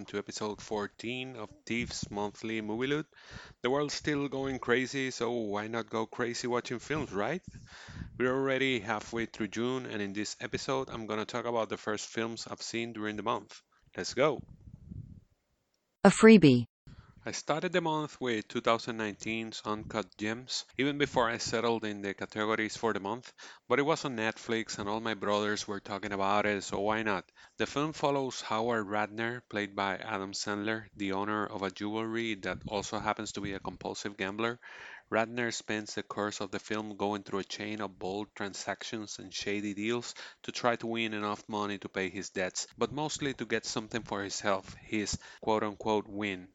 welcome to episode 14 of Thieves Monthly Movie Loot. The world's still going crazy, so why not go crazy watching films, right? We're already halfway through June, and in this episode, I'm gonna talk about the first films I've seen during the month. Let's go! A freebie. I started the month with 2019's Uncut Gems, even before I settled in the categories for the month, but it was on Netflix and all my brothers were talking about it, so why not? The film follows Howard Ratner, played by Adam Sandler, the owner of a jewelry that also happens to be a compulsive gambler. Ratner spends the course of the film going through a chain of bold transactions and shady deals to try to win enough money to pay his debts, but mostly to get something for his health, his quote unquote win.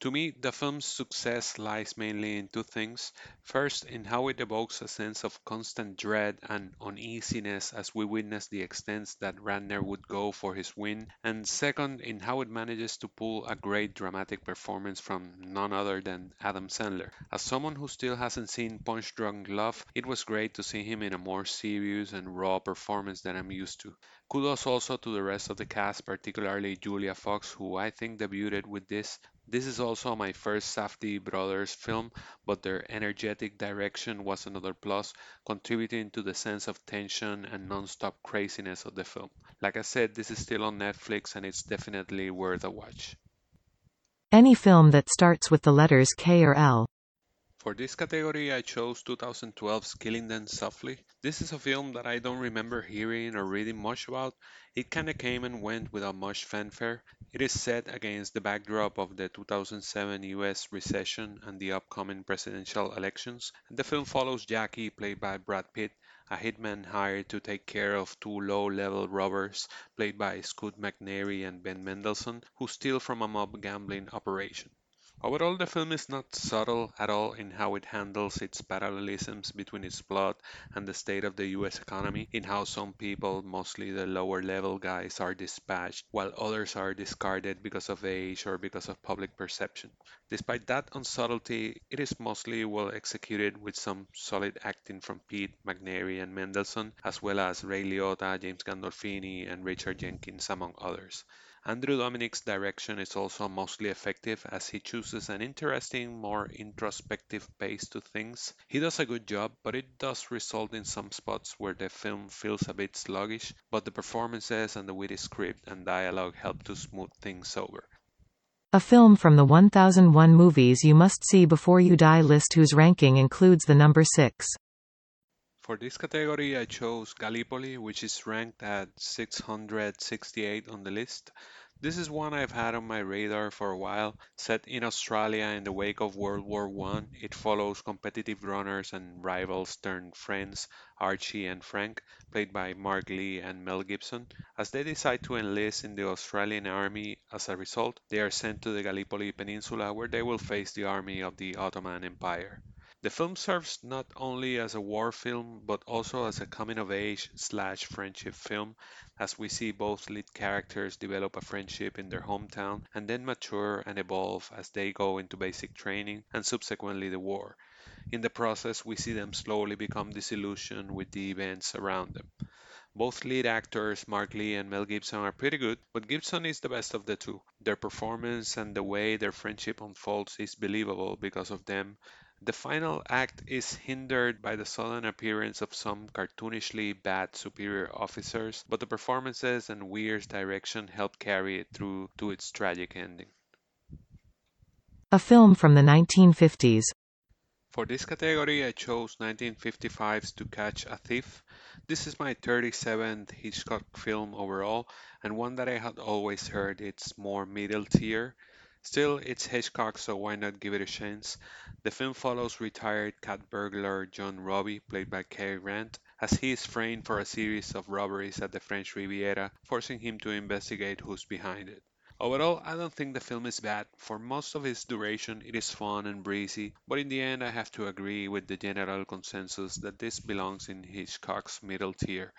To me, the film's success lies mainly in two things. First, in how it evokes a sense of constant dread and uneasiness as we witness the extents that Ratner would go for his win, and second, in how it manages to pull a great dramatic performance from none other than Adam Sandler. As someone who still hasn't seen Punch Drunk Love, it was great to see him in a more serious and raw performance than I'm used to. Kudos also to the rest of the cast, particularly Julia Fox, who I think debuted with this this is also my first Safdie brothers film, but their energetic direction was another plus, contributing to the sense of tension and non-stop craziness of the film. Like I said, this is still on Netflix and it's definitely worth a watch. Any film that starts with the letters K or L. For this category, I chose 2012's Killing Them Softly. This is a film that I don't remember hearing or reading much about. It kinda came and went without much fanfare. It is set against the backdrop of the 2007 US recession and the upcoming presidential elections. The film follows Jackie, played by Brad Pitt, a hitman hired to take care of two low-level robbers, played by Scoot McNairy and Ben Mendelsohn, who steal from a mob gambling operation. Overall, the film is not subtle at all in how it handles its parallelisms between its plot and the state of the US economy, in how some people, mostly the lower level guys, are dispatched, while others are discarded because of age or because of public perception. Despite that unsubtlety, it is mostly well executed with some solid acting from Pete, McNairy, and Mendelsohn, as well as Ray Liotta, James Gandolfini, and Richard Jenkins, among others. Andrew Dominik's direction is also mostly effective as he chooses an interesting, more introspective pace to things. He does a good job, but it does result in some spots where the film feels a bit sluggish, but the performances and the witty script and dialogue help to smooth things over. A film from the 1001 movies you must see before you die list whose ranking includes the number 6. For this category, I chose Gallipoli, which is ranked at 668 on the list. This is one I've had on my radar for a while. Set in Australia in the wake of World War I, it follows competitive runners and rivals turned friends, Archie and Frank, played by Mark Lee and Mel Gibson. As they decide to enlist in the Australian Army as a result, they are sent to the Gallipoli Peninsula where they will face the army of the Ottoman Empire. The film serves not only as a war film, but also as a coming-of-age slash friendship film, as we see both lead characters develop a friendship in their hometown and then mature and evolve as they go into basic training and subsequently the war. In the process, we see them slowly become disillusioned with the events around them. Both lead actors, Mark Lee and Mel Gibson, are pretty good, but Gibson is the best of the two. Their performance and the way their friendship unfolds is believable because of them, the final act is hindered by the sudden appearance of some cartoonishly bad superior officers, but the performances and Weir's direction help carry it through to its tragic ending. A film from the 1950s. For this category, I chose 1955's To Catch a Thief. This is my 37th Hitchcock film overall, and one that I had always heard it's more middle tier. Still, it's Hitchcock, so why not give it a chance? The film follows retired cat burglar John Robie, played by Cary Grant, as he is framed for a series of robberies at the French Riviera, forcing him to investigate who's behind it. Overall, I don't think the film is bad. For most of its duration, it is fun and breezy, but in the end, I have to agree with the general consensus that this belongs in Hitchcock's middle tier.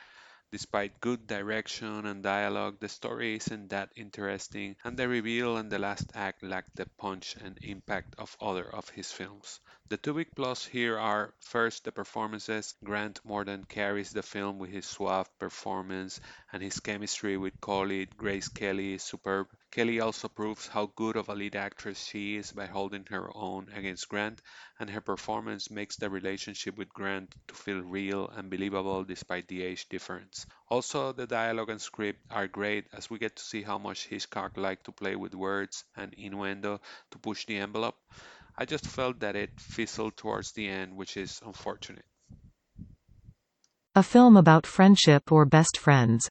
Despite good direction and dialogue, the story isn't that interesting, and the reveal and the last act lack the punch and impact of other of his films. The two big plus here are first the performances. Grant more than carries the film with his suave performance, and his chemistry with colleague Grace Kelly is superb. Kelly also proves how good of a lead actress she is by holding her own against Grant, and her performance makes the relationship with Grant to feel real and believable despite the age difference. Also, the dialogue and script are great as we get to see how much Hitchcock liked to play with words and innuendo to push the envelope. I just felt that it fizzled towards the end, which is unfortunate. A film about friendship or best friends.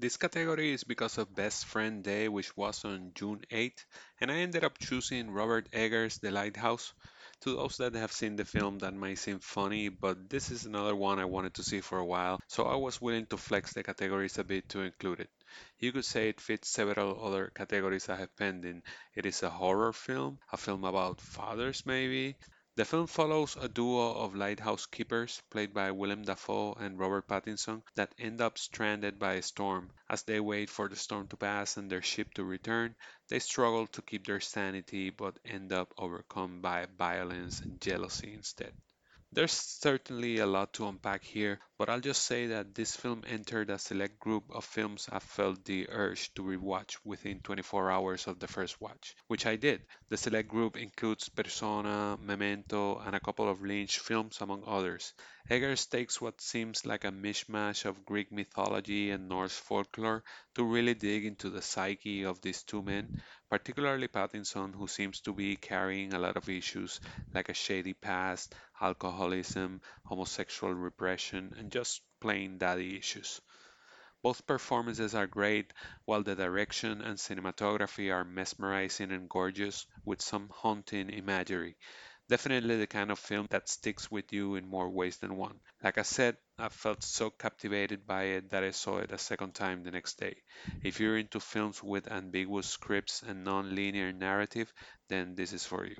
This category is because of Best Friend Day, which was on June 8, and I ended up choosing Robert Eggers' The Lighthouse. To those that have seen the film, that might seem funny, but this is another one I wanted to see for a while, so I was willing to flex the categories a bit to include it. You could say it fits several other categories I have pending. It is a horror film, a film about fathers, maybe, the film follows a duo of lighthouse keepers, played by Willem Dafoe and Robert Pattinson, that end up stranded by a storm. As they wait for the storm to pass and their ship to return, they struggle to keep their sanity but end up overcome by violence and jealousy instead. There's certainly a lot to unpack here, but I'll just say that this film entered a select group of films I felt the urge to rewatch within 24 hours of the first watch, which I did. The select group includes Persona, Memento, and a couple of Lynch films, among others. Eggers takes what seems like a mishmash of Greek mythology and Norse folklore to really dig into the psyche of these two men, particularly Pattinson, who seems to be carrying a lot of issues like a shady past, alcoholism, homosexual repression, and just plain daddy issues. Both performances are great, while the direction and cinematography are mesmerizing and gorgeous, with some haunting imagery. Definitely the kind of film that sticks with you in more ways than one. Like I said, I felt so captivated by it that I saw it a second time the next day. If you're into films with ambiguous scripts and non-linear narrative, then this is for you.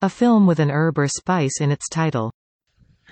A film with an herb or spice in its title.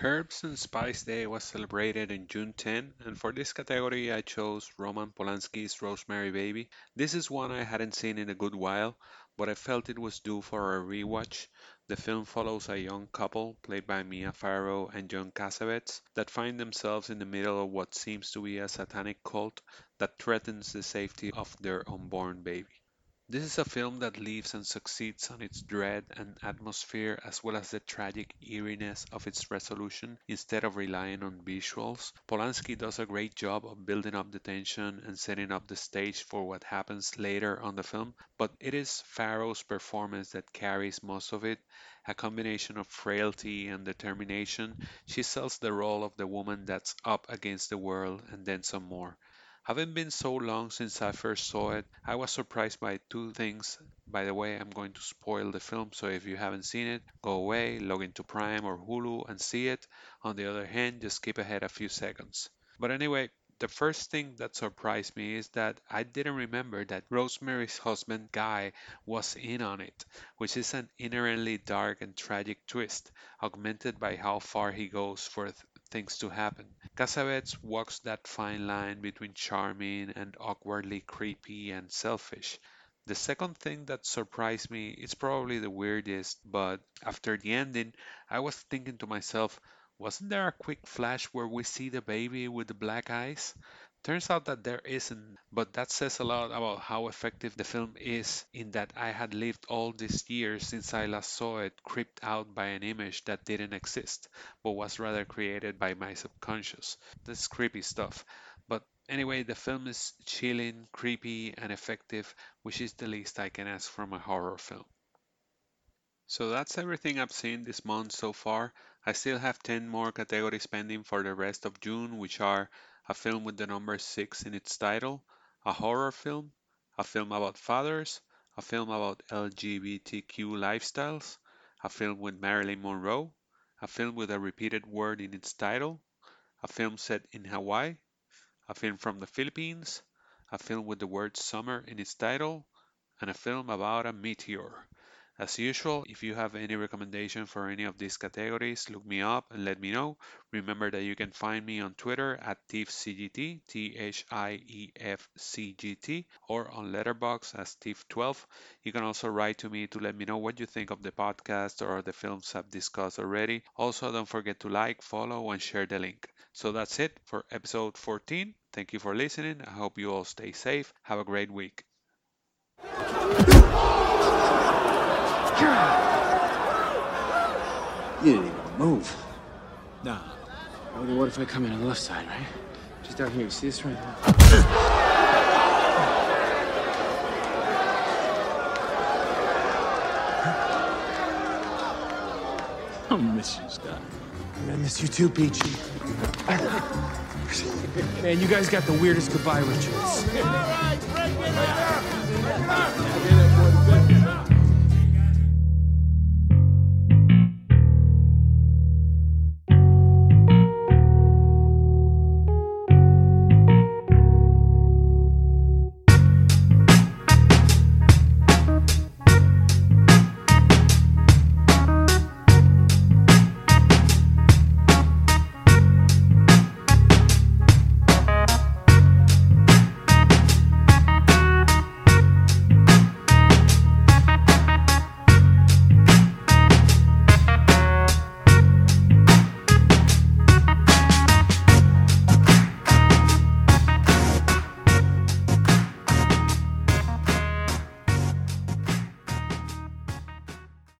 Herbs and Spice Day was celebrated in June 10, and for this category I chose Roman Polanski's Rosemary Baby. This is one I hadn't seen in a good while, but I felt it was due for a rewatch. The film follows a young couple, played by Mia Farrow and John Cassavetes, that find themselves in the middle of what seems to be a satanic cult that threatens the safety of their unborn baby. This is a film that lives and succeeds on its dread and atmosphere as well as the tragic eeriness of its resolution instead of relying on visuals. Polanski does a great job of building up the tension and setting up the stage for what happens later on the film, but it is Farrow's performance that carries most of it. A combination of frailty and determination, she sells the role of the woman that's up against the world and then some more. Having been so long since I first saw it, I was surprised by two things. By the way, I'm going to spoil the film, so if you haven't seen it, go away, log into Prime or Hulu and see it. On the other hand, just skip ahead a few seconds. But anyway, the first thing that surprised me is that I didn't remember that Rosemary's husband Guy was in on it, which is an inherently dark and tragic twist, augmented by how far he goes for th- things to happen. Cassavetes walks that fine line between charming and awkwardly creepy and selfish. The second thing that surprised me is probably the weirdest, but after the ending, I was thinking to myself, wasn't there a quick flash where we see the baby with the black eyes? Turns out that there isn't, but that says a lot about how effective the film is in that I had lived all these years since I last saw it creeped out by an image that didn't exist, but was rather created by my subconscious. That's creepy stuff. But anyway, the film is chilling, creepy, and effective, which is the least I can ask from a horror film. So that's everything I've seen this month so far. I still have 10 more categories pending for the rest of June, which are a film with the number 6 in its title, a horror film, a film about fathers, a film about LGBTQ lifestyles, a film with Marilyn Monroe, a film with a repeated word in its title, a film set in Hawaii, a film from the Philippines, a film with the word summer in its title, and a film about a meteor. As usual, if you have any recommendation for any of these categories, look me up and let me know. Remember that you can find me on Twitter at ThiefCGT, T-H-I-E-F-C-G-T, or on Letterboxd as Thief12. You can also write to me to let me know what you think of the podcast or the films I've discussed already. Also, don't forget to like, follow, and share the link. So that's it for episode 14. Thank you for listening. I hope you all stay safe. Have a great week. You didn't even move. Nah. Well, then what if I come in on the left side, right? Just down here. You see this right now? I'll miss you, Scott. I miss you too, Peachy. Man, you guys got the weirdest goodbye rituals. All right, break it up.